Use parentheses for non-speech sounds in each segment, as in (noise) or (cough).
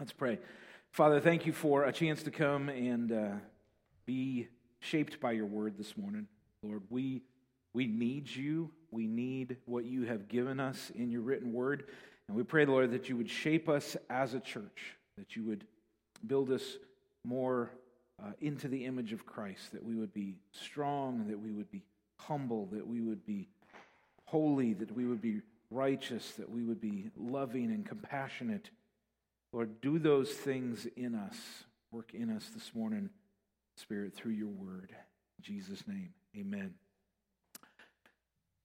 Let's pray. Father, thank you for a chance to come and uh, be shaped by your word this morning. Lord, we, we need you. We need what you have given us in your written word. And we pray, Lord, that you would shape us as a church, that you would build us more uh, into the image of Christ, that we would be strong, that we would be humble, that we would be holy, that we would be righteous, that we would be loving and compassionate Lord, do those things in us, work in us this morning, Spirit, through your word. In Jesus' name, amen.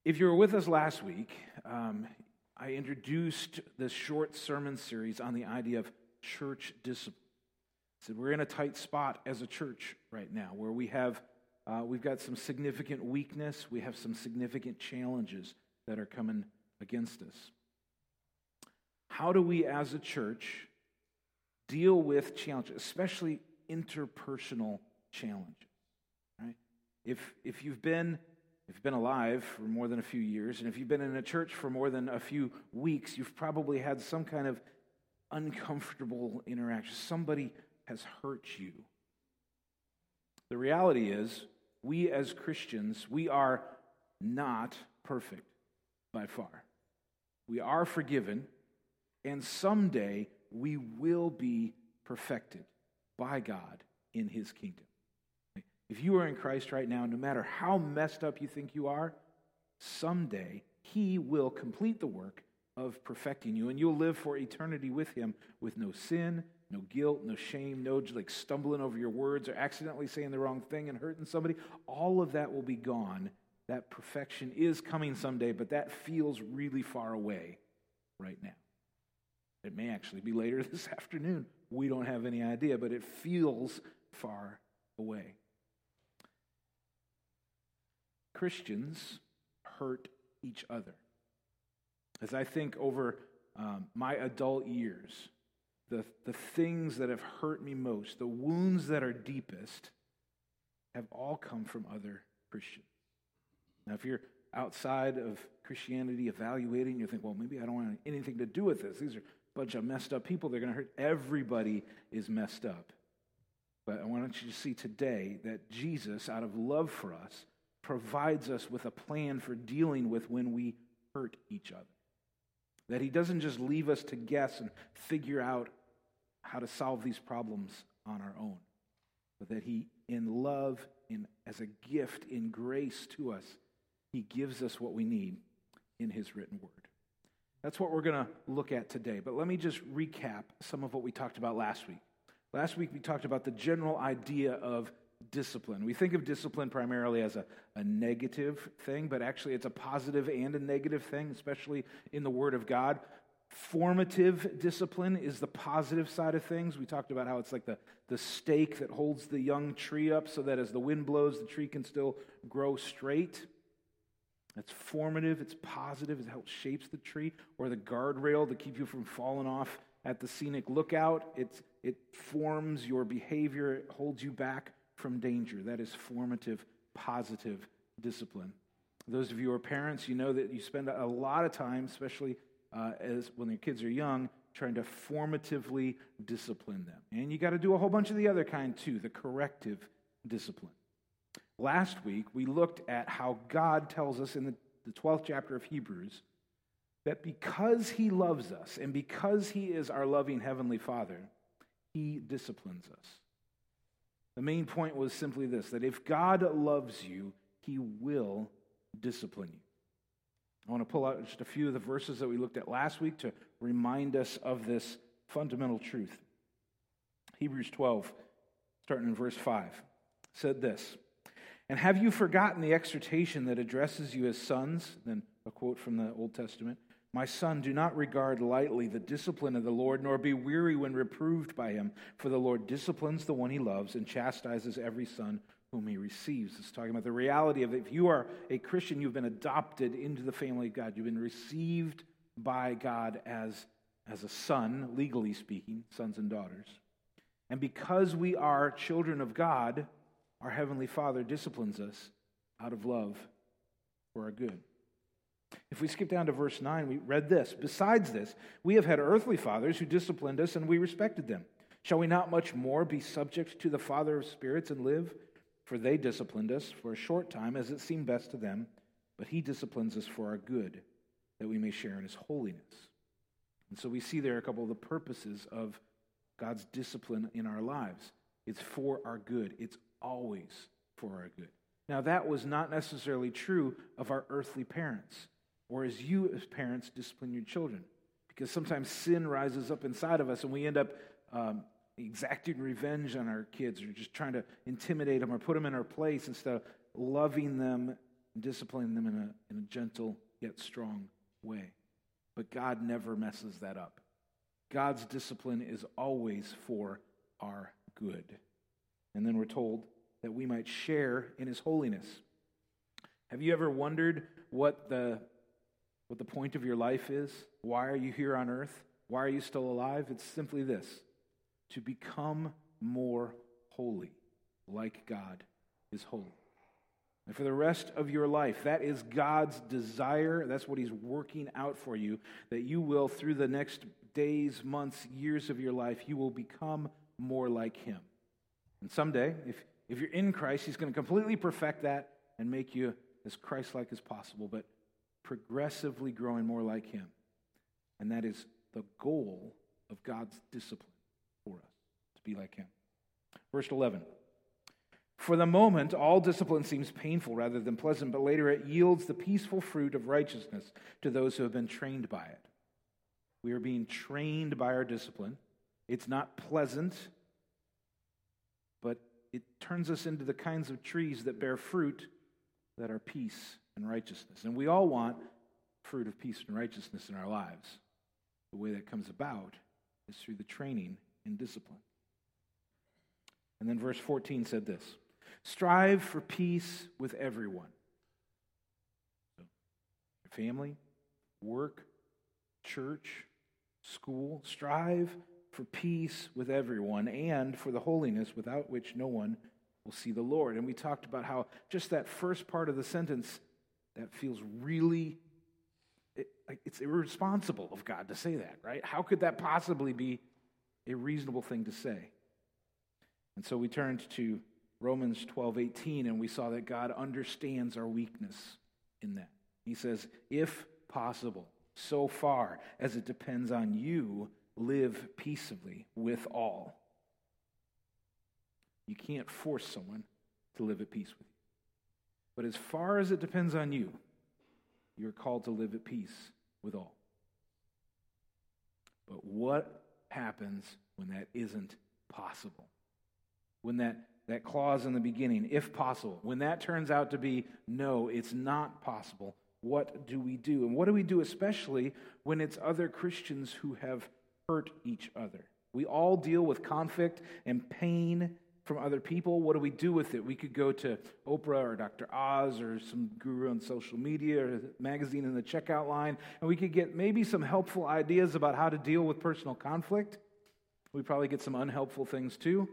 If you were with us last week, um, I introduced this short sermon series on the idea of church discipline. Said we're in a tight spot as a church right now where we have uh, we've got some significant weakness, we have some significant challenges that are coming against us. How do we as a church deal with challenges, especially interpersonal challenges. Right? If if you've been if you've been alive for more than a few years, and if you've been in a church for more than a few weeks, you've probably had some kind of uncomfortable interaction. Somebody has hurt you. The reality is, we as Christians, we are not perfect by far. We are forgiven, and someday we will be perfected by God in his kingdom. If you are in Christ right now, no matter how messed up you think you are, someday he will complete the work of perfecting you, and you'll live for eternity with him with no sin, no guilt, no shame, no like stumbling over your words or accidentally saying the wrong thing and hurting somebody. All of that will be gone. That perfection is coming someday, but that feels really far away right now. It may actually be later (laughs) this afternoon. We don't have any idea, but it feels far away. Christians hurt each other. As I think over um, my adult years, the, the things that have hurt me most, the wounds that are deepest, have all come from other Christians. Now, if you're outside of Christianity evaluating, you think, well, maybe I don't want anything to do with this. These are bunch of messed up people. They're going to hurt. Everybody is messed up. But I want you to see today that Jesus, out of love for us, provides us with a plan for dealing with when we hurt each other. That he doesn't just leave us to guess and figure out how to solve these problems on our own, but that he, in love, in, as a gift, in grace to us, he gives us what we need in his written word. That's what we're going to look at today. But let me just recap some of what we talked about last week. Last week, we talked about the general idea of discipline. We think of discipline primarily as a, a negative thing, but actually, it's a positive and a negative thing, especially in the Word of God. Formative discipline is the positive side of things. We talked about how it's like the, the stake that holds the young tree up so that as the wind blows, the tree can still grow straight. It's formative, it's positive, it helps shapes the tree, or the guardrail to keep you from falling off at the scenic lookout. It's, it forms your behavior, it holds you back from danger. That is formative, positive discipline. Those of you who are parents, you know that you spend a lot of time, especially uh, as when your kids are young, trying to formatively discipline them. And you got to do a whole bunch of the other kind too, the corrective discipline. Last week, we looked at how God tells us in the, the 12th chapter of Hebrews that because He loves us and because He is our loving Heavenly Father, He disciplines us. The main point was simply this that if God loves you, He will discipline you. I want to pull out just a few of the verses that we looked at last week to remind us of this fundamental truth. Hebrews 12, starting in verse 5, said this. And have you forgotten the exhortation that addresses you as sons? Then a quote from the Old Testament My son, do not regard lightly the discipline of the Lord, nor be weary when reproved by him. For the Lord disciplines the one he loves and chastises every son whom he receives. It's talking about the reality of if you are a Christian, you've been adopted into the family of God, you've been received by God as, as a son, legally speaking, sons and daughters. And because we are children of God, our Heavenly Father disciplines us out of love for our good. If we skip down to verse 9, we read this Besides this, we have had earthly fathers who disciplined us, and we respected them. Shall we not much more be subject to the Father of spirits and live? For they disciplined us for a short time as it seemed best to them, but he disciplines us for our good, that we may share in his holiness. And so we see there a couple of the purposes of God's discipline in our lives. It's for our good, it's always for our good. Now, that was not necessarily true of our earthly parents, or as you, as parents, discipline your children. Because sometimes sin rises up inside of us and we end up um, exacting revenge on our kids or just trying to intimidate them or put them in our place instead of loving them and disciplining them in a, in a gentle yet strong way. But God never messes that up. God's discipline is always for our good. And then we're told that we might share in his holiness. Have you ever wondered what the, what the point of your life is? Why are you here on earth? Why are you still alive? It's simply this to become more holy, like God is holy. And for the rest of your life, that is God's desire. That's what He's working out for you, that you will, through the next days, months, years of your life, you will become more like Him. And someday, if, if you're in Christ, He's going to completely perfect that and make you as Christ like as possible, but progressively growing more like Him. And that is the goal of God's discipline for us, to be like Him. Verse 11. For the moment, all discipline seems painful rather than pleasant, but later it yields the peaceful fruit of righteousness to those who have been trained by it. We are being trained by our discipline. It's not pleasant, it turns us into the kinds of trees that bear fruit that are peace and righteousness. And we all want fruit of peace and righteousness in our lives. The way that comes about is through the training in discipline. And then verse 14 said this Strive for peace with everyone. Your family, work, church, school. Strive for peace with everyone and for the holiness without which no one will see the Lord. And we talked about how just that first part of the sentence that feels really it, it's irresponsible of God to say that, right? How could that possibly be a reasonable thing to say? And so we turned to Romans 12, 18, and we saw that God understands our weakness in that. He says, if possible, so far as it depends on you, live peaceably with all. You can't force someone to live at peace with you. But as far as it depends on you, you're called to live at peace with all. But what happens when that isn't possible? When that that clause in the beginning, if possible, when that turns out to be no, it's not possible, what do we do? And what do we do, especially when it's other Christians who have hurt each other? We all deal with conflict and pain from other people. What do we do with it? We could go to Oprah or Dr. Oz or some guru on social media or magazine in the checkout line, and we could get maybe some helpful ideas about how to deal with personal conflict. We probably get some unhelpful things too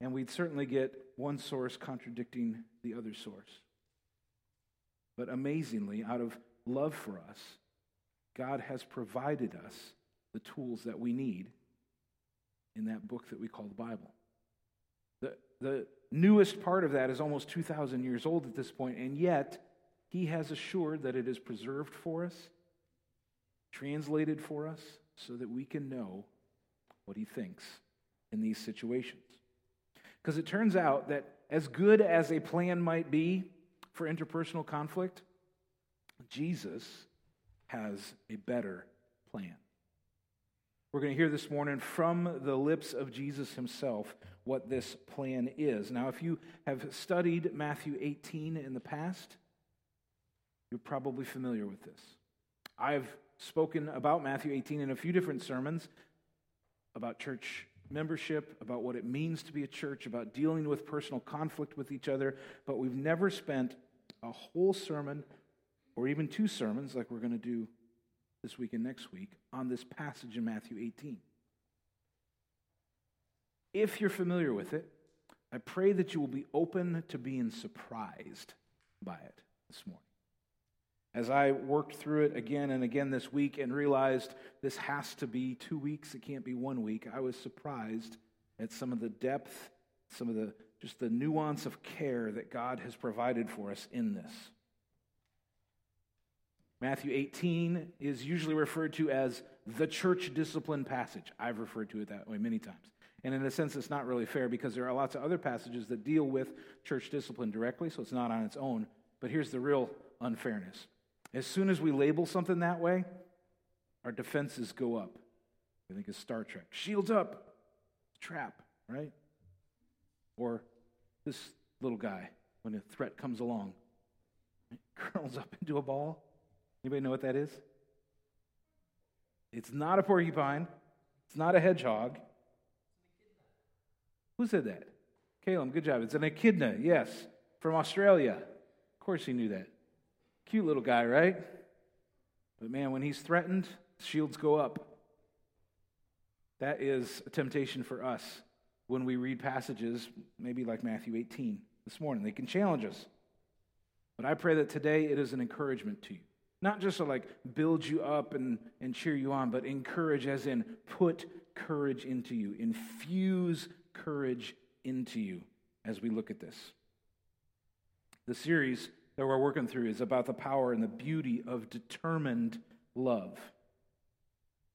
and we'd certainly get one source contradicting the other source. But amazingly, out of love for us, God has provided us the tools that we need in that book that we call the Bible. The, the newest part of that is almost 2,000 years old at this point, and yet he has assured that it is preserved for us, translated for us, so that we can know what he thinks in these situations. Because it turns out that as good as a plan might be for interpersonal conflict, Jesus has a better plan. We're going to hear this morning from the lips of Jesus himself what this plan is. Now, if you have studied Matthew 18 in the past, you're probably familiar with this. I've spoken about Matthew 18 in a few different sermons about church membership, about what it means to be a church, about dealing with personal conflict with each other, but we've never spent a whole sermon or even two sermons, like we're going to do this week and next week, on this passage in Matthew 18. If you're familiar with it, I pray that you will be open to being surprised by it this morning. As I worked through it again and again this week and realized this has to be two weeks, it can't be one week, I was surprised at some of the depth, some of the just the nuance of care that God has provided for us in this. Matthew 18 is usually referred to as the church discipline passage. I've referred to it that way many times. And in a sense, it's not really fair because there are lots of other passages that deal with church discipline directly, so it's not on its own. But here's the real unfairness as soon as we label something that way, our defenses go up. I think it's Star Trek. Shields up. Trap, right? Or this little guy, when a threat comes along, (laughs) curls up into a ball. Anybody know what that is? It's not a porcupine. It's not a hedgehog. Who said that? Caleb, good job. It's an echidna, yes, from Australia. Of course he knew that. Cute little guy, right? But man, when he's threatened, shields go up. That is a temptation for us when we read passages, maybe like Matthew 18 this morning. They can challenge us. But I pray that today it is an encouragement to you. Not just to like build you up and, and cheer you on, but encourage as in put courage into you, infuse courage into you as we look at this. The series that we're working through is about the power and the beauty of determined love.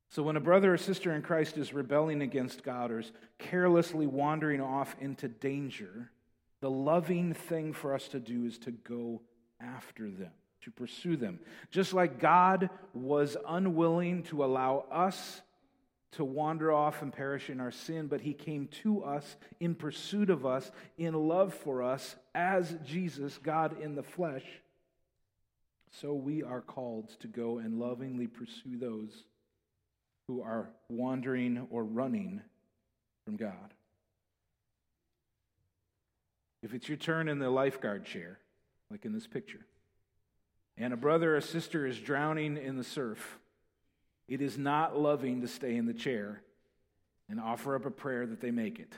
So, when a brother or sister in Christ is rebelling against God or is carelessly wandering off into danger, the loving thing for us to do is to go after them, to pursue them. Just like God was unwilling to allow us to wander off and perish in our sin, but he came to us in pursuit of us, in love for us, as Jesus, God in the flesh. So we are called to go and lovingly pursue those who are wandering or running from God. If it's your turn in the lifeguard chair, like in this picture, and a brother or sister is drowning in the surf, it is not loving to stay in the chair and offer up a prayer that they make it.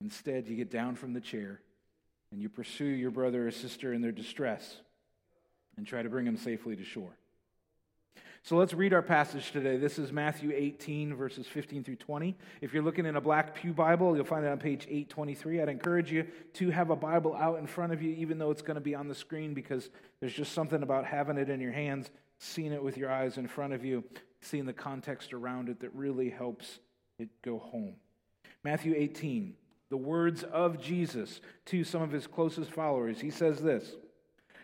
Instead, you get down from the chair and you pursue your brother or sister in their distress and try to bring them safely to shore. So let's read our passage today. This is Matthew 18, verses 15 through 20. If you're looking in a black Pew Bible, you'll find it on page 823. I'd encourage you to have a Bible out in front of you, even though it's going to be on the screen, because there's just something about having it in your hands seeing it with your eyes in front of you, seeing the context around it that really helps it go home. Matthew 18, the words of Jesus to some of his closest followers. He says this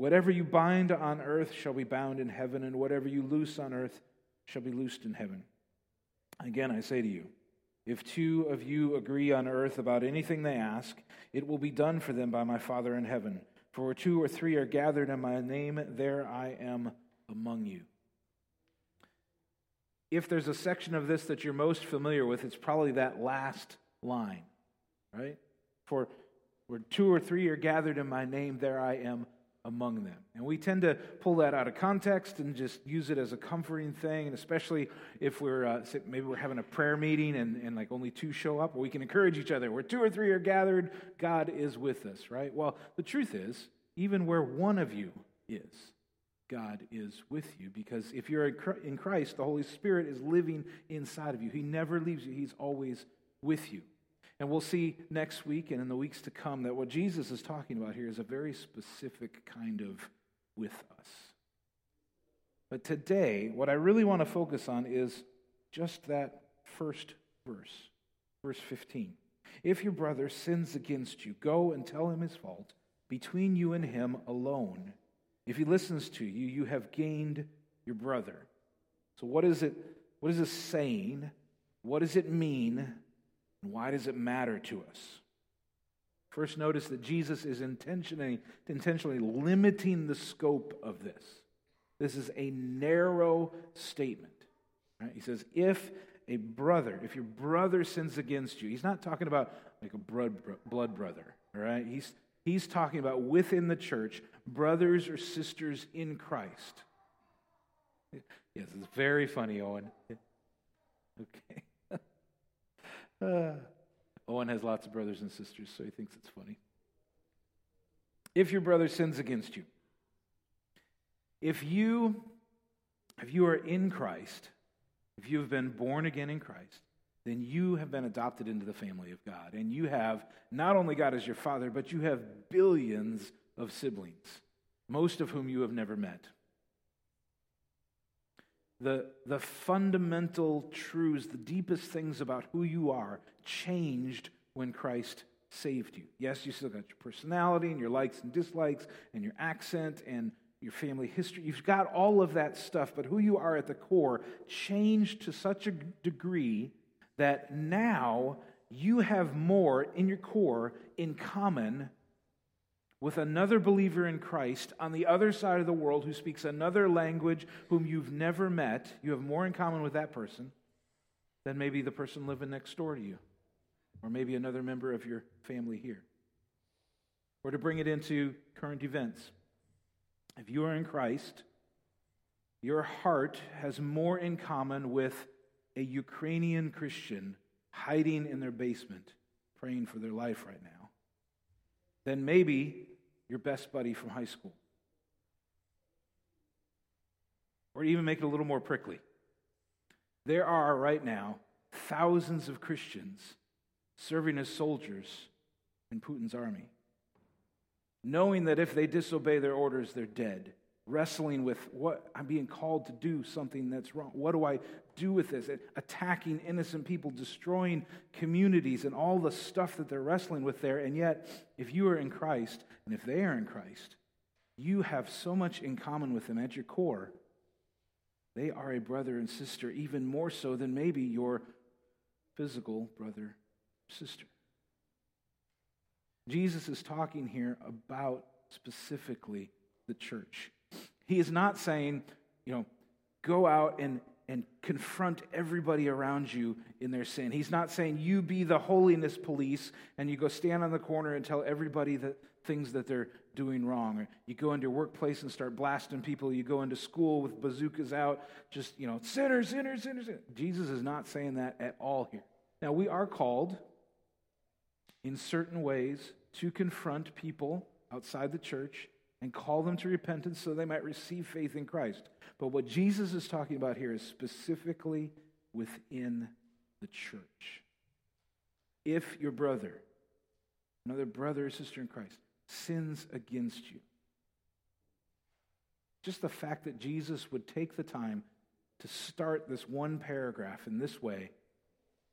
whatever you bind on earth shall be bound in heaven, and whatever you loose on earth shall be loosed in heaven. Again, I say to you, if two of you agree on earth about anything they ask, it will be done for them by my Father in heaven. For where two or three are gathered in my name, there I am among you if there's a section of this that you're most familiar with, it's probably that last line, right? For where two or three are gathered in my name, there I am among them. And we tend to pull that out of context and just use it as a comforting thing, and especially if we're uh, maybe we're having a prayer meeting and, and like only two show up, we can encourage each other. Where two or three are gathered, God is with us, right? Well, the truth is, even where one of you is, God is with you. Because if you're in Christ, the Holy Spirit is living inside of you. He never leaves you, He's always with you. And we'll see next week and in the weeks to come that what Jesus is talking about here is a very specific kind of with us. But today, what I really want to focus on is just that first verse, verse 15. If your brother sins against you, go and tell him his fault between you and him alone. If he listens to you, you have gained your brother. So, what is it? What is this saying? What does it mean? Why does it matter to us? First, notice that Jesus is intentionally, intentionally limiting the scope of this. This is a narrow statement. Right? He says, if a brother, if your brother sins against you, he's not talking about like a blood, blood brother, all right? He's, he's talking about within the church, brothers or sisters in Christ. Yes, it's very funny, Owen. (laughs) Okay. (sighs) Owen has lots of brothers and sisters, so he thinks it's funny. If your brother sins against you, if you if you are in Christ, if you have been born again in Christ, then you have been adopted into the family of God. And you have not only God as your father, but you have billions of siblings, most of whom you have never met. The, the fundamental truths, the deepest things about who you are, changed when Christ saved you. Yes, you still got your personality and your likes and dislikes and your accent and your family history. You've got all of that stuff, but who you are at the core changed to such a degree that now you have more in your core in common with another believer in Christ on the other side of the world who speaks another language whom you've never met. You have more in common with that person than maybe the person living next door to you, or maybe another member of your family here. Or to bring it into current events. If you are in Christ, your heart has more in common with a Ukrainian Christian hiding in their basement praying for their life right now than maybe your best buddy from high school. Or even make it a little more prickly. There are right now thousands of Christians serving as soldiers in Putin's army knowing that if they disobey their orders, they're dead, wrestling with what I'm being called to do something that's wrong. What do I do with this? Attacking innocent people, destroying communities, and all the stuff that they're wrestling with there. And yet, if you are in Christ, and if they are in Christ, you have so much in common with them at your core. They are a brother and sister, even more so than maybe your physical brother sister. Jesus is talking here about specifically the church. He is not saying, you know, go out and, and confront everybody around you in their sin. He's not saying you be the holiness police and you go stand on the corner and tell everybody the things that they're doing wrong. Or you go into your workplace and start blasting people. You go into school with bazookas out, just, you know, sinners, sinners, sinners. Jesus is not saying that at all here. Now, we are called in certain ways to confront people outside the church and call them to repentance so they might receive faith in Christ. But what Jesus is talking about here is specifically within the church. If your brother, another brother or sister in Christ, sins against you, just the fact that Jesus would take the time to start this one paragraph in this way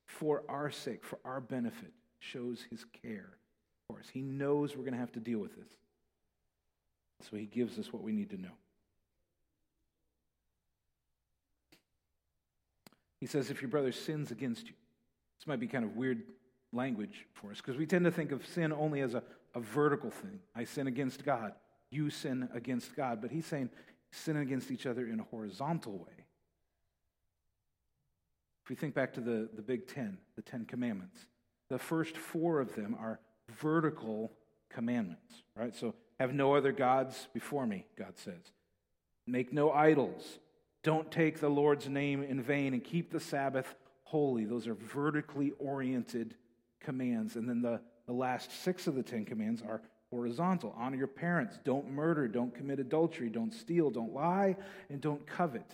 for our sake, for our benefit, shows his care for us. He knows we're going to have to deal with this. So he gives us what we need to know. He says, if your brother sins against you, this might be kind of weird language for us because we tend to think of sin only as a, a vertical thing. I sin against God, you sin against God. But he's saying sin against each other in a horizontal way. If we think back to the, the Big Ten, the Ten Commandments, the first four of them are vertical commandments, right? So have no other gods before me, God says. Make no idols. Don't take the Lord's name in vain and keep the Sabbath holy. Those are vertically oriented commands. And then the, the last six of the Ten Commands are horizontal. Honor your parents. Don't murder. Don't commit adultery. Don't steal. Don't lie. And don't covet.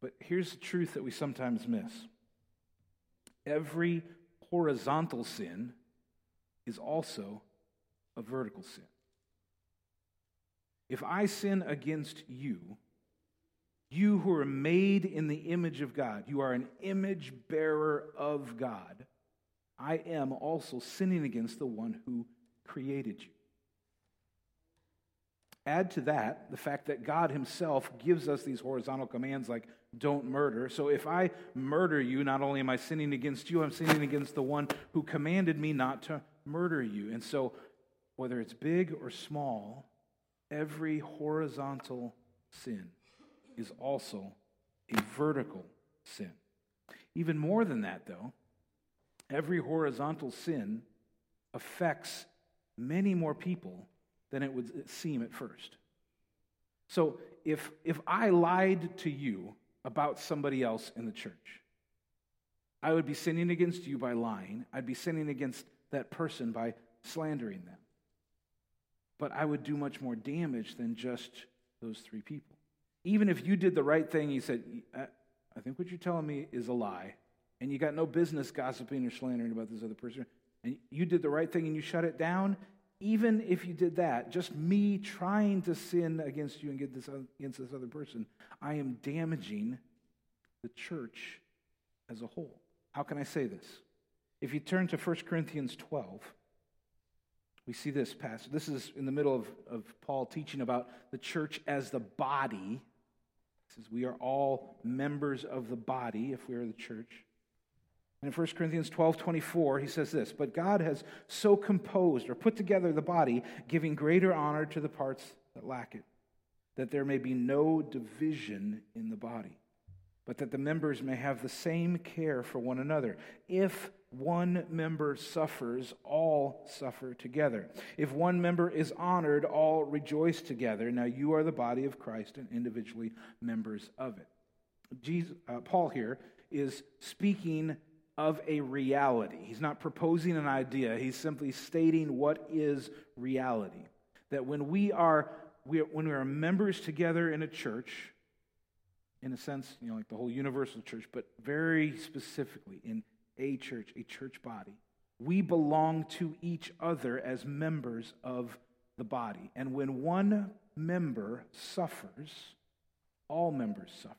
But here's the truth that we sometimes miss every horizontal sin is also a vertical sin. If I sin against you, you who are made in the image of God, you are an image bearer of God. I am also sinning against the one who created you. Add to that the fact that God Himself gives us these horizontal commands like don't murder. So if I murder you, not only am I sinning against you, I'm sinning against the one who commanded me not to murder you. And so, whether it's big or small, every horizontal sin is also a vertical sin. Even more than that, though, every horizontal sin affects many more people than it would seem at first. So if, if I lied to you about somebody else in the church, I would be sinning against you by lying. I'd be sinning against that person by slandering them. But I would do much more damage than just those three people. Even if you did the right thing, you said, I think what you're telling me is a lie, and you got no business gossiping or slandering about this other person, and you did the right thing and you shut it down, even if you did that, just me trying to sin against you and get this against this other person, I am damaging the church as a whole. How can I say this? If you turn to 1 Corinthians 12, we see this passage. This is in the middle of, of Paul teaching about the church as the body. He says, We are all members of the body if we are the church. In 1 Corinthians 12 24, he says this But God has so composed or put together the body, giving greater honor to the parts that lack it, that there may be no division in the body, but that the members may have the same care for one another. If one member suffers, all suffer together. If one member is honored, all rejoice together. Now you are the body of Christ and individually members of it. Jesus, uh, Paul here is speaking of a reality. He's not proposing an idea, he's simply stating what is reality. That when we are, we are, when we are members together in a church, in a sense, you know, like the whole universal church, but very specifically in a church, a church body, we belong to each other as members of the body. And when one member suffers, all members suffer.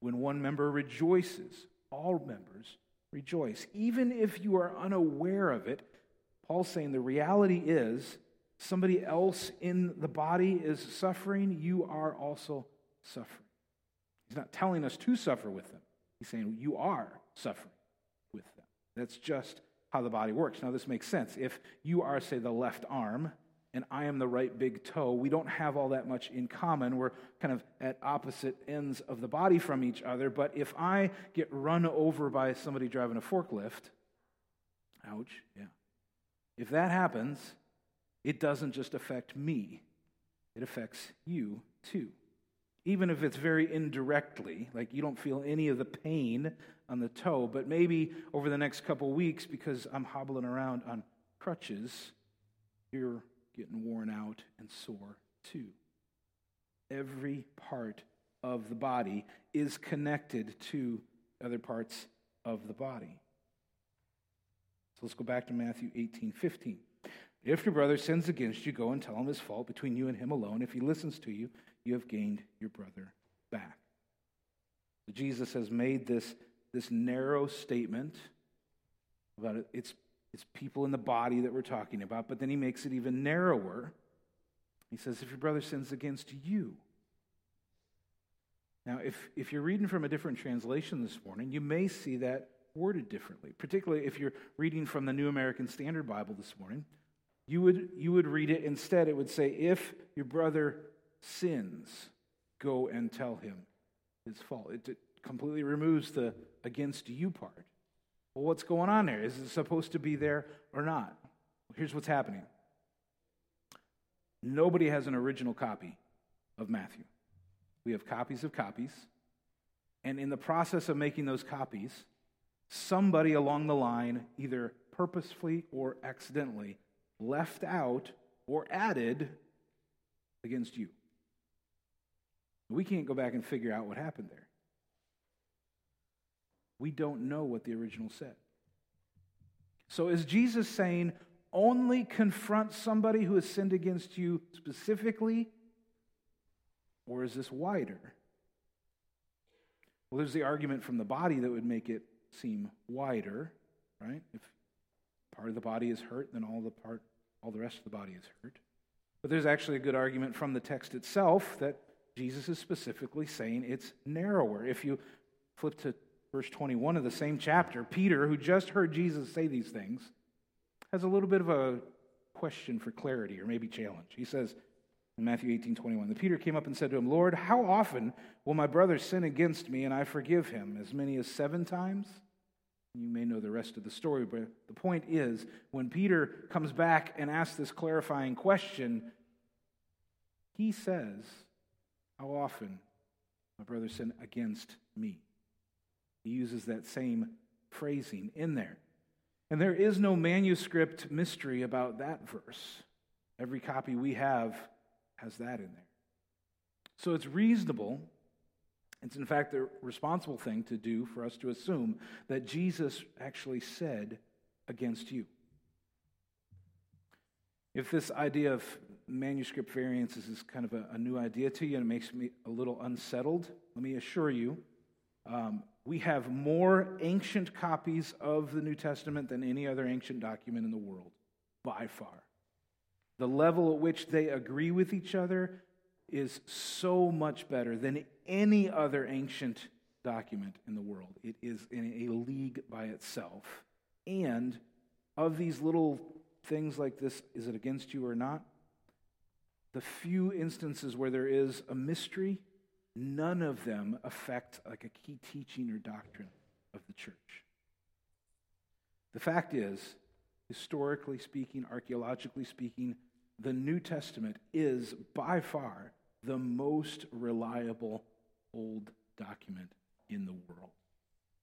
When one member rejoices, all members rejoice. Even if you are unaware of it, Paul's saying the reality is somebody else in the body is suffering, you are also suffering. He's not telling us to suffer with them, he's saying you are suffering with them. That's just how the body works. Now, this makes sense. If you are, say, the left arm, and I am the right big toe, we don't have all that much in common. We're kind of at opposite ends of the body from each other. But if I get run over by somebody driving a forklift, ouch, yeah. If that happens, it doesn't just affect me, it affects you too. Even if it's very indirectly, like you don't feel any of the pain on the toe, but maybe over the next couple weeks, because I'm hobbling around on crutches, you're getting worn out and sore too. Every part of the body is connected to other parts of the body. So let's go back to Matthew 18 15. If your brother sins against you, go and tell him his fault between you and him alone. If he listens to you, you have gained your brother back. Jesus has made this, this narrow statement about it. It's it's people in the body that we're talking about, but then he makes it even narrower. He says, if your brother sins against you. Now, if, if you're reading from a different translation this morning, you may see that worded differently, particularly if you're reading from the New American Standard Bible this morning. You would, you would read it instead, it would say, If your brother sins, go and tell him his fault. It, it completely removes the against you part. Well, what's going on there? Is it supposed to be there or not? Here's what's happening nobody has an original copy of Matthew. We have copies of copies. And in the process of making those copies, somebody along the line, either purposefully or accidentally, left out or added against you. We can't go back and figure out what happened there. We don't know what the original said. So is Jesus saying only confront somebody who has sinned against you specifically? Or is this wider? Well, there's the argument from the body that would make it seem wider, right? If part of the body is hurt, then all the part all the rest of the body is hurt. But there's actually a good argument from the text itself that Jesus is specifically saying it's narrower. If you flip to verse 21 of the same chapter, Peter, who just heard Jesus say these things, has a little bit of a question for clarity or maybe challenge. He says, In Matthew 18 21. Then Peter came up and said to him, Lord, how often will my brother sin against me and I forgive him? As many as seven times? You may know the rest of the story, but the point is when Peter comes back and asks this clarifying question, he says, How often my brother sin against me? He uses that same phrasing in there. And there is no manuscript mystery about that verse. Every copy we have has that in there. So it's reasonable it's, in fact, the responsible thing to do for us to assume that Jesus actually said against you. If this idea of manuscript variances is kind of a, a new idea to you and it makes me a little unsettled, let me assure you um, we have more ancient copies of the New Testament than any other ancient document in the world, by far. The level at which they agree with each other is so much better than any other ancient document in the world. It is in a league by itself. And of these little things like this, is it against you or not? The few instances where there is a mystery, none of them affect like a key teaching or doctrine of the church. The fact is, historically speaking, archaeologically speaking, the New Testament is by far the most reliable old document in the world,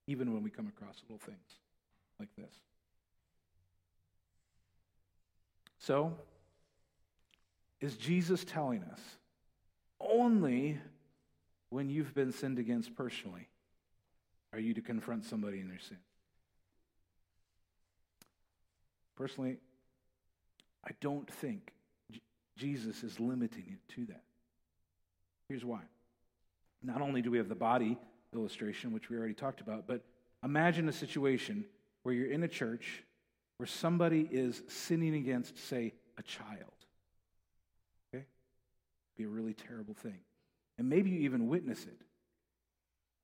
even when we come across little things like this. So, is Jesus telling us only when you've been sinned against personally are you to confront somebody in their sin? Personally, I don't think Jesus is limiting it to that. Here's why. Not only do we have the body illustration, which we already talked about, but imagine a situation where you're in a church where somebody is sinning against, say, a child. Okay? Be a really terrible thing. And maybe you even witness it.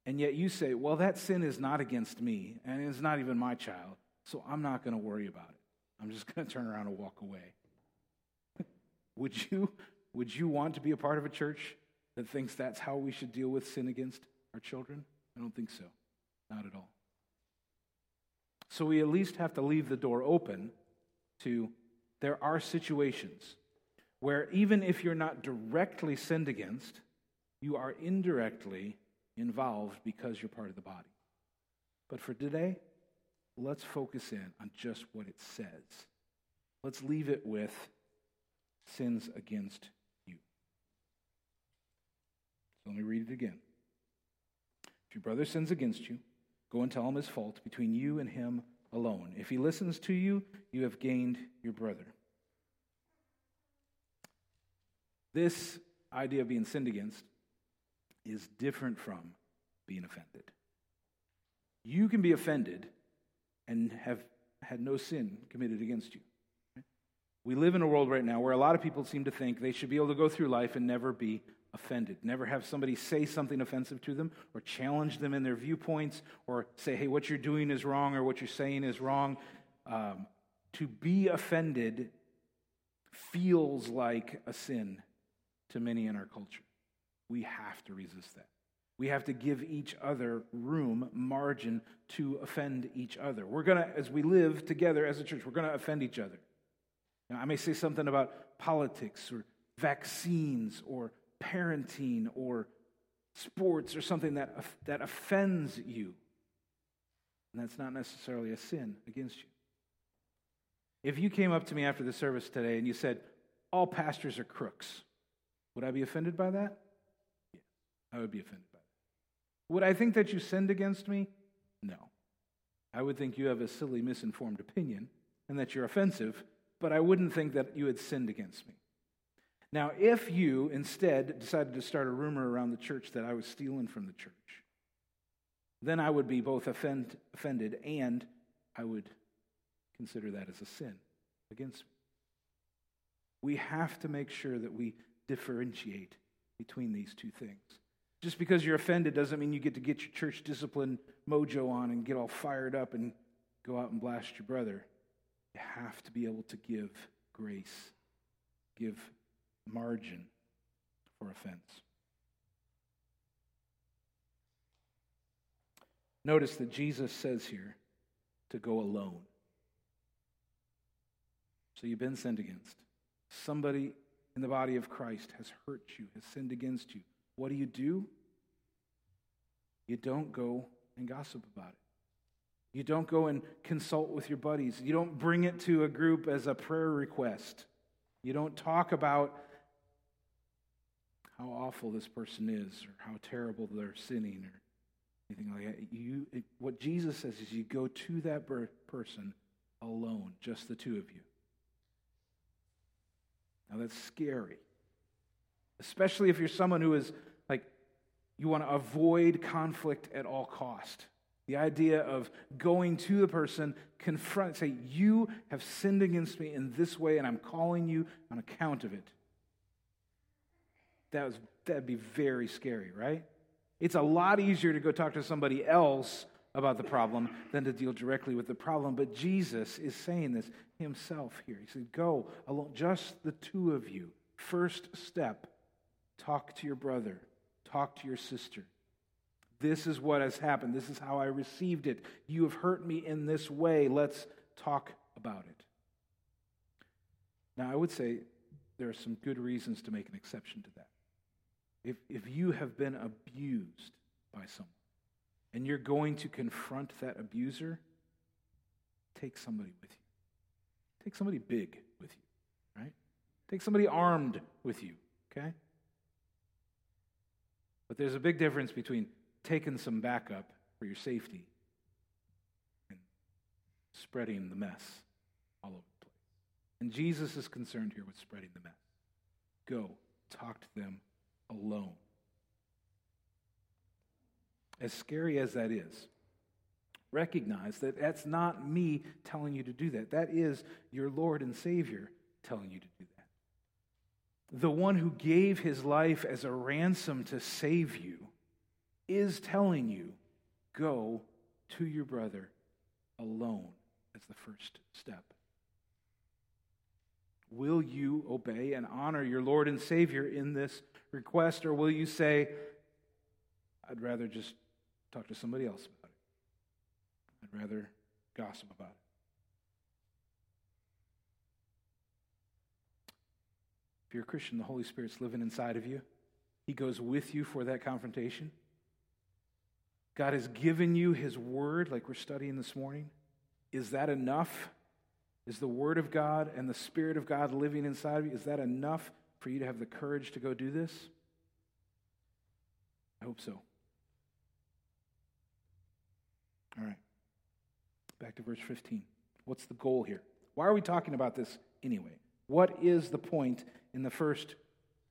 And yet you say, well, that sin is not against me, and it's not even my child, so I'm not going to worry about it. I'm just (laughs) going to turn around and walk away. (laughs) would, you, would you want to be a part of a church that thinks that's how we should deal with sin against our children? I don't think so. Not at all. So we at least have to leave the door open to there are situations where even if you're not directly sinned against, you are indirectly involved because you're part of the body. But for today, let's focus in on just what it says. Let's leave it with sins against you. So let me read it again. If your brother sins against you, go and tell him his fault between you and him alone. If he listens to you, you have gained your brother. This idea of being sinned against is different from being offended. You can be offended and have had no sin committed against you. We live in a world right now where a lot of people seem to think they should be able to go through life and never be offended. Never have somebody say something offensive to them or challenge them in their viewpoints or say, hey, what you're doing is wrong or what you're saying is wrong. Um, to be offended feels like a sin to many in our culture. We have to resist that. We have to give each other room, margin to offend each other. We're going to, as we live together as a church, we're going to offend each other. Now, I may say something about politics or vaccines or parenting or sports or something that, that offends you. And that's not necessarily a sin against you. If you came up to me after the service today and you said, All pastors are crooks, would I be offended by that? I would be offended by that. Would I think that you sinned against me? No. I would think you have a silly, misinformed opinion and that you're offensive, but I wouldn't think that you had sinned against me. Now, if you instead decided to start a rumor around the church that I was stealing from the church, then I would be both offend, offended and I would consider that as a sin against me. We have to make sure that we differentiate between these two things. Just because you're offended doesn't mean you get to get your church discipline mojo on and get all fired up and go out and blast your brother. You have to be able to give grace, give margin for offense. Notice that Jesus says here to go alone. So you've been sinned against. Somebody in the body of Christ has hurt you, has sinned against you. What do you do? You don't go and gossip about it. You don't go and consult with your buddies. You don't bring it to a group as a prayer request. You don't talk about how awful this person is or how terrible they're sinning or anything like that. You, it, what Jesus says is you go to that person alone, just the two of you. Now that's scary, especially if you're someone who is you want to avoid conflict at all cost. The idea of going to the person, confront, say, You have sinned against me in this way, and I'm calling you on account of it. That was, that'd be very scary, right? It's a lot easier to go talk to somebody else about the problem than to deal directly with the problem. But Jesus is saying this himself here. He said, Go alone, just the two of you. First step talk to your brother, talk to your sister. This is what has happened. This is how I received it. You have hurt me in this way. Let's talk about it. Now, I would say there are some good reasons to make an exception to that. If, if you have been abused by someone and you're going to confront that abuser, take somebody with you. Take somebody big with you, right? Take somebody armed with you, okay? But there's a big difference between taking some backup for your safety and spreading the mess all over the place. And Jesus is concerned here with spreading the mess. Go, talk to them alone. As scary as that is, recognize that that's not me telling you to do that. That is your Lord and Savior telling you to do that. The one who gave his life as a ransom to save you is telling you go to your brother alone as the first step. Will you obey and honor your Lord and Savior in this request, or will you say, I'd rather just talk to somebody else about it? I'd rather gossip about it. If you're a Christian, the Holy Spirit's living inside of you. He goes with you for that confrontation. God has given you His Word, like we're studying this morning. Is that enough? Is the Word of God and the Spirit of God living inside of you? Is that enough for you to have the courage to go do this? I hope so. All right. Back to verse 15. What's the goal here? Why are we talking about this anyway? What is the point in the first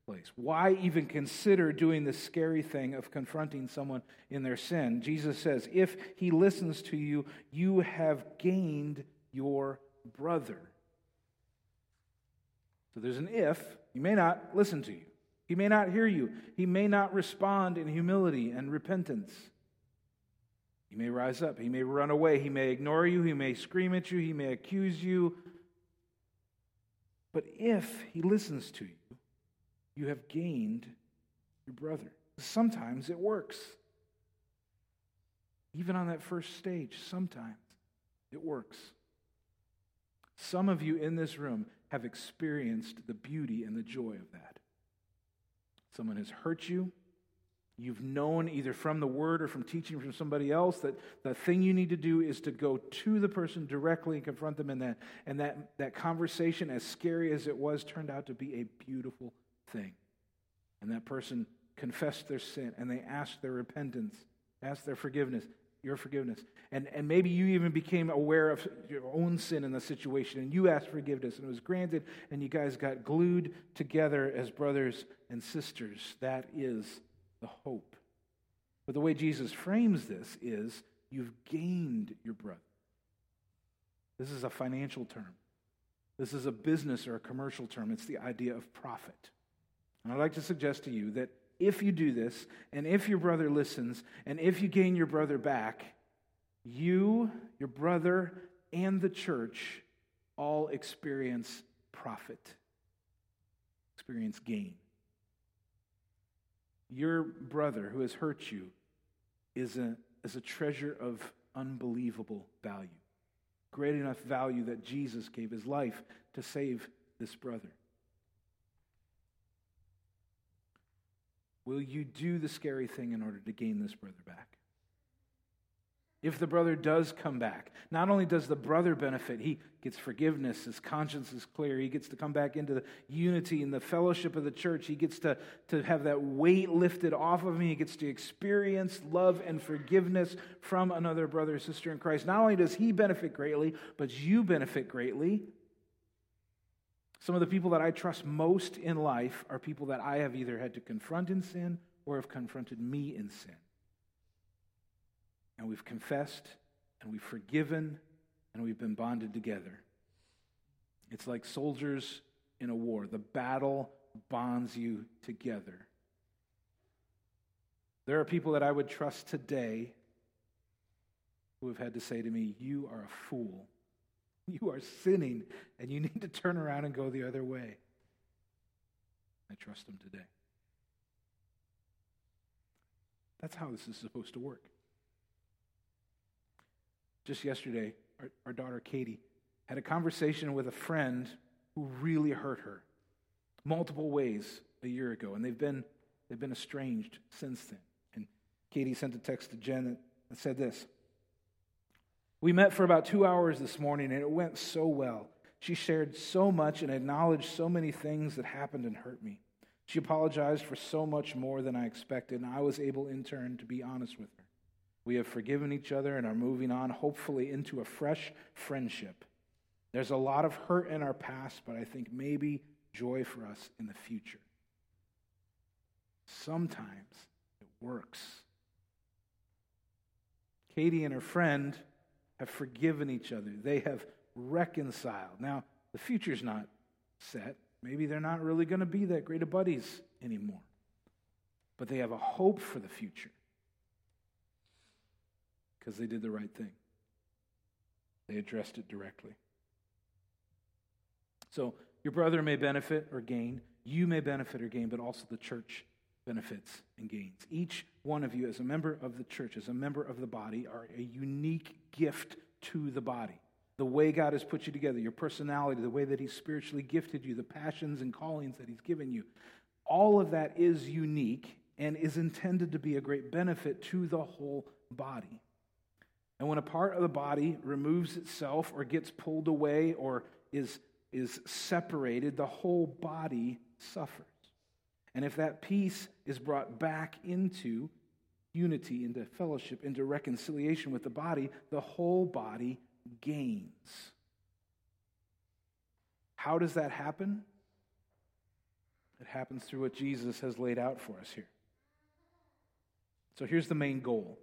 place? Why even consider doing the scary thing of confronting someone in their sin? Jesus says, If he listens to you, you have gained your brother. So there's an if. He may not listen to you, he may not hear you, he may not respond in humility and repentance. He may rise up, he may run away, he may ignore you, he may scream at you, he may accuse you. But if he listens to you, you have gained your brother. Sometimes it works. Even on that first stage, sometimes it works. Some of you in this room have experienced the beauty and the joy of that. Someone has hurt you. You've known either from the word or from teaching from somebody else that the thing you need to do is to go to the person directly and confront them in that. And that, that conversation, as scary as it was, turned out to be a beautiful thing. And that person confessed their sin and they asked their repentance, asked their forgiveness, your forgiveness. And, and maybe you even became aware of your own sin in the situation and you asked forgiveness and it was granted and you guys got glued together as brothers and sisters. That is the hope. But the way Jesus frames this is you've gained your brother. This is a financial term. This is a business or a commercial term. It's the idea of profit. And I'd like to suggest to you that if you do this, and if your brother listens, and if you gain your brother back, you, your brother, and the church all experience profit, experience gain. Your brother who has hurt you is a, is a treasure of unbelievable value. Great enough value that Jesus gave his life to save this brother. Will you do the scary thing in order to gain this brother back? If the brother does come back, not only does the brother benefit, he gets forgiveness, his conscience is clear, he gets to come back into the unity and the fellowship of the church, he gets to, to have that weight lifted off of him, he gets to experience love and forgiveness from another brother or sister in Christ. Not only does he benefit greatly, but you benefit greatly. Some of the people that I trust most in life are people that I have either had to confront in sin or have confronted me in sin and we've confessed and we've forgiven and we've been bonded together. It's like soldiers in a war. The battle bonds you together. There are people that I would trust today who have had to say to me, You are a fool. (laughs) You are sinning, and you need to turn around and go the other way. I trust them today. That's how this is supposed to work. Just yesterday, our, our daughter Katie had a conversation with a friend who really hurt her multiple ways a year ago, and they've been, they've been estranged since then. And Katie sent a text to Jen that said this We met for about two hours this morning, and it went so well. She shared so much and acknowledged so many things that happened and hurt me. She apologized for so much more than I expected, and I was able in turn to be honest with her. We have forgiven each other and are moving on, hopefully, into a fresh friendship. There's a lot of hurt in our past, but I think maybe joy for us in the future. Sometimes it works. Katie and her friend have forgiven each other, they have reconciled. Now, the future's not set. Maybe they're not really going to be that great of buddies anymore. But they have a hope for the future because they did the right thing. They addressed it directly. So, your brother may benefit or gain, you may benefit or gain, but also the church benefits and gains. Each one of you, as a member of the church, as a member of the body, are a unique gift to the body. The way God has put you together, your personality, the way that He's spiritually gifted you, the passions and callings that He's given you, all of that is unique and is intended to be a great benefit to the whole body. And when a part of the body removes itself or gets pulled away or is, is separated, the whole body suffers. And if that piece is brought back into unity, into fellowship, into reconciliation with the body, the whole body gains. How does that happen? It happens through what Jesus has laid out for us here. So here's the main goal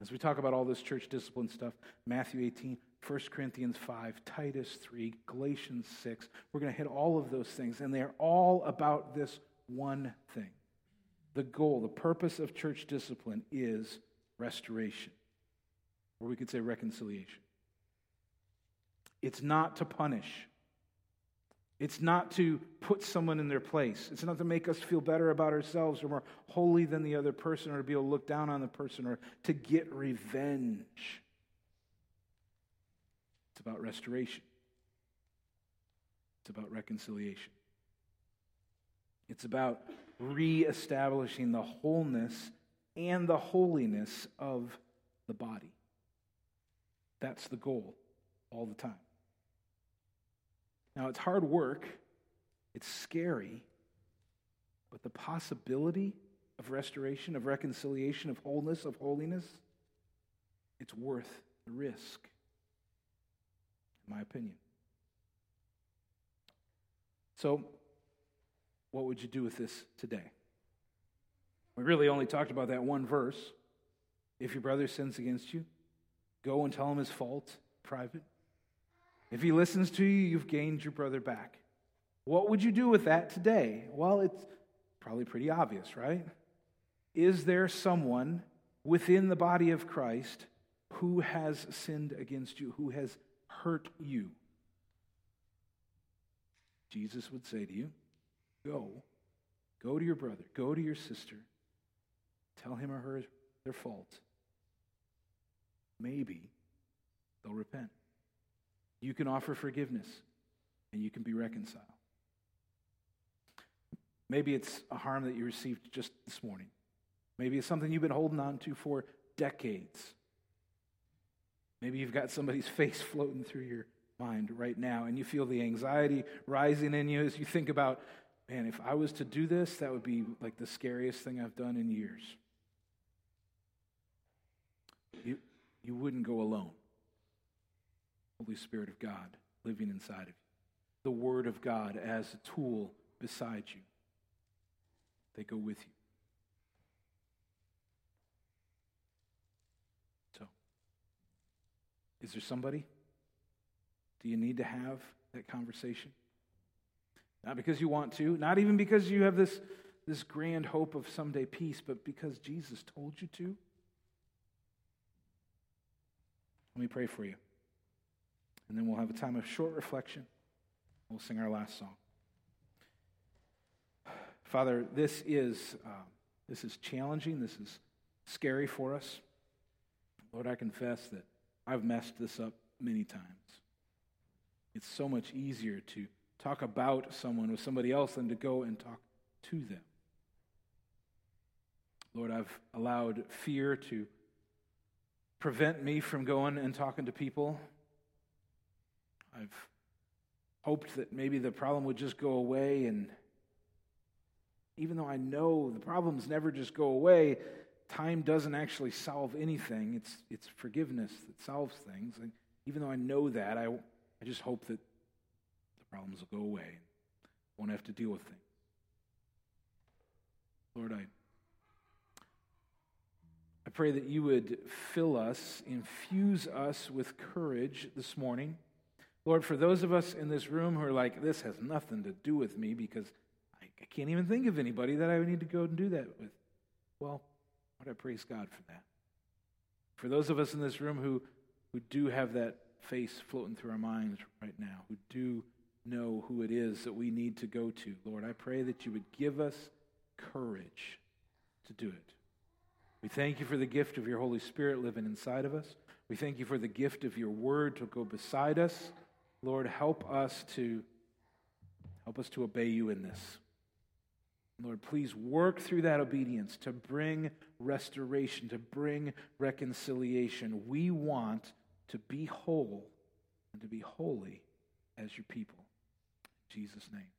as we talk about all this church discipline stuff, Matthew 18, 1 Corinthians 5, Titus 3, Galatians 6, we're going to hit all of those things, and they're all about this one thing. The goal, the purpose of church discipline is restoration, or we could say reconciliation. It's not to punish. It's not to put someone in their place. It's not to make us feel better about ourselves or more holy than the other person or to be able to look down on the person or to get revenge. It's about restoration, it's about reconciliation. It's about reestablishing the wholeness and the holiness of the body. That's the goal all the time. Now, it's hard work, it's scary, but the possibility of restoration, of reconciliation, of wholeness, of holiness, it's worth the risk, in my opinion. So, what would you do with this today? We really only talked about that one verse. If your brother sins against you, go and tell him his fault, private. If he listens to you, you've gained your brother back. What would you do with that today? Well, it's probably pretty obvious, right? Is there someone within the body of Christ who has sinned against you, who has hurt you? Jesus would say to you, Go. Go to your brother. Go to your sister. tell him or her their fault, maybe they'll repent. You can offer forgiveness and you can be reconciled. Maybe it's a harm that you received just this morning. Maybe it's something you've been holding on to for decades. Maybe you've got somebody's (laughs) face floating through your mind right now, and you feel the anxiety rising in you as you think about, man, if I was to do this, that would be like the scariest thing I've done in years. You, you wouldn't go alone. Holy Spirit of God living inside of you. The Word of God as a tool beside you. They go with you. So, is there somebody? Do you need to have that conversation? Not because you want to, not even because you have this, this grand hope of someday peace, but because Jesus told you to. Let me pray for you. And then we'll have a time of short reflection. We'll sing our last song. Father, this is, uh, this is challenging. This is scary for us. Lord, I confess that I've messed this up many times. It's so much easier to talk about someone with somebody else than to go and talk to them. Lord, I've allowed fear to prevent me from going and talking to people. I've hoped that maybe the problem would just go away. And even though I know the problems never just go away, time doesn't actually solve anything. It's, it's forgiveness that solves things. And even though I know that, I, I just hope that the problems will go away won't have to deal with things. Lord, I I pray that you would fill us, infuse us with courage this morning. Lord, for those of us in this room who are like, this has nothing to do with me because I, I can't even think of anybody that I would need to go and do that with. Well, Lord, I praise God for that. For those of us in this room who, who do have that face floating through our minds right now, who do know who it is that we need to go to, Lord, I pray that you would give us courage to do it. We thank you for the gift of your Holy Spirit living inside of us. We thank you for the gift of your word to go beside us. Lord, help us to help us to obey you in this. Lord, please work through that obedience to bring restoration, to bring reconciliation. We want to be whole and to be holy as your people. In Jesus' name.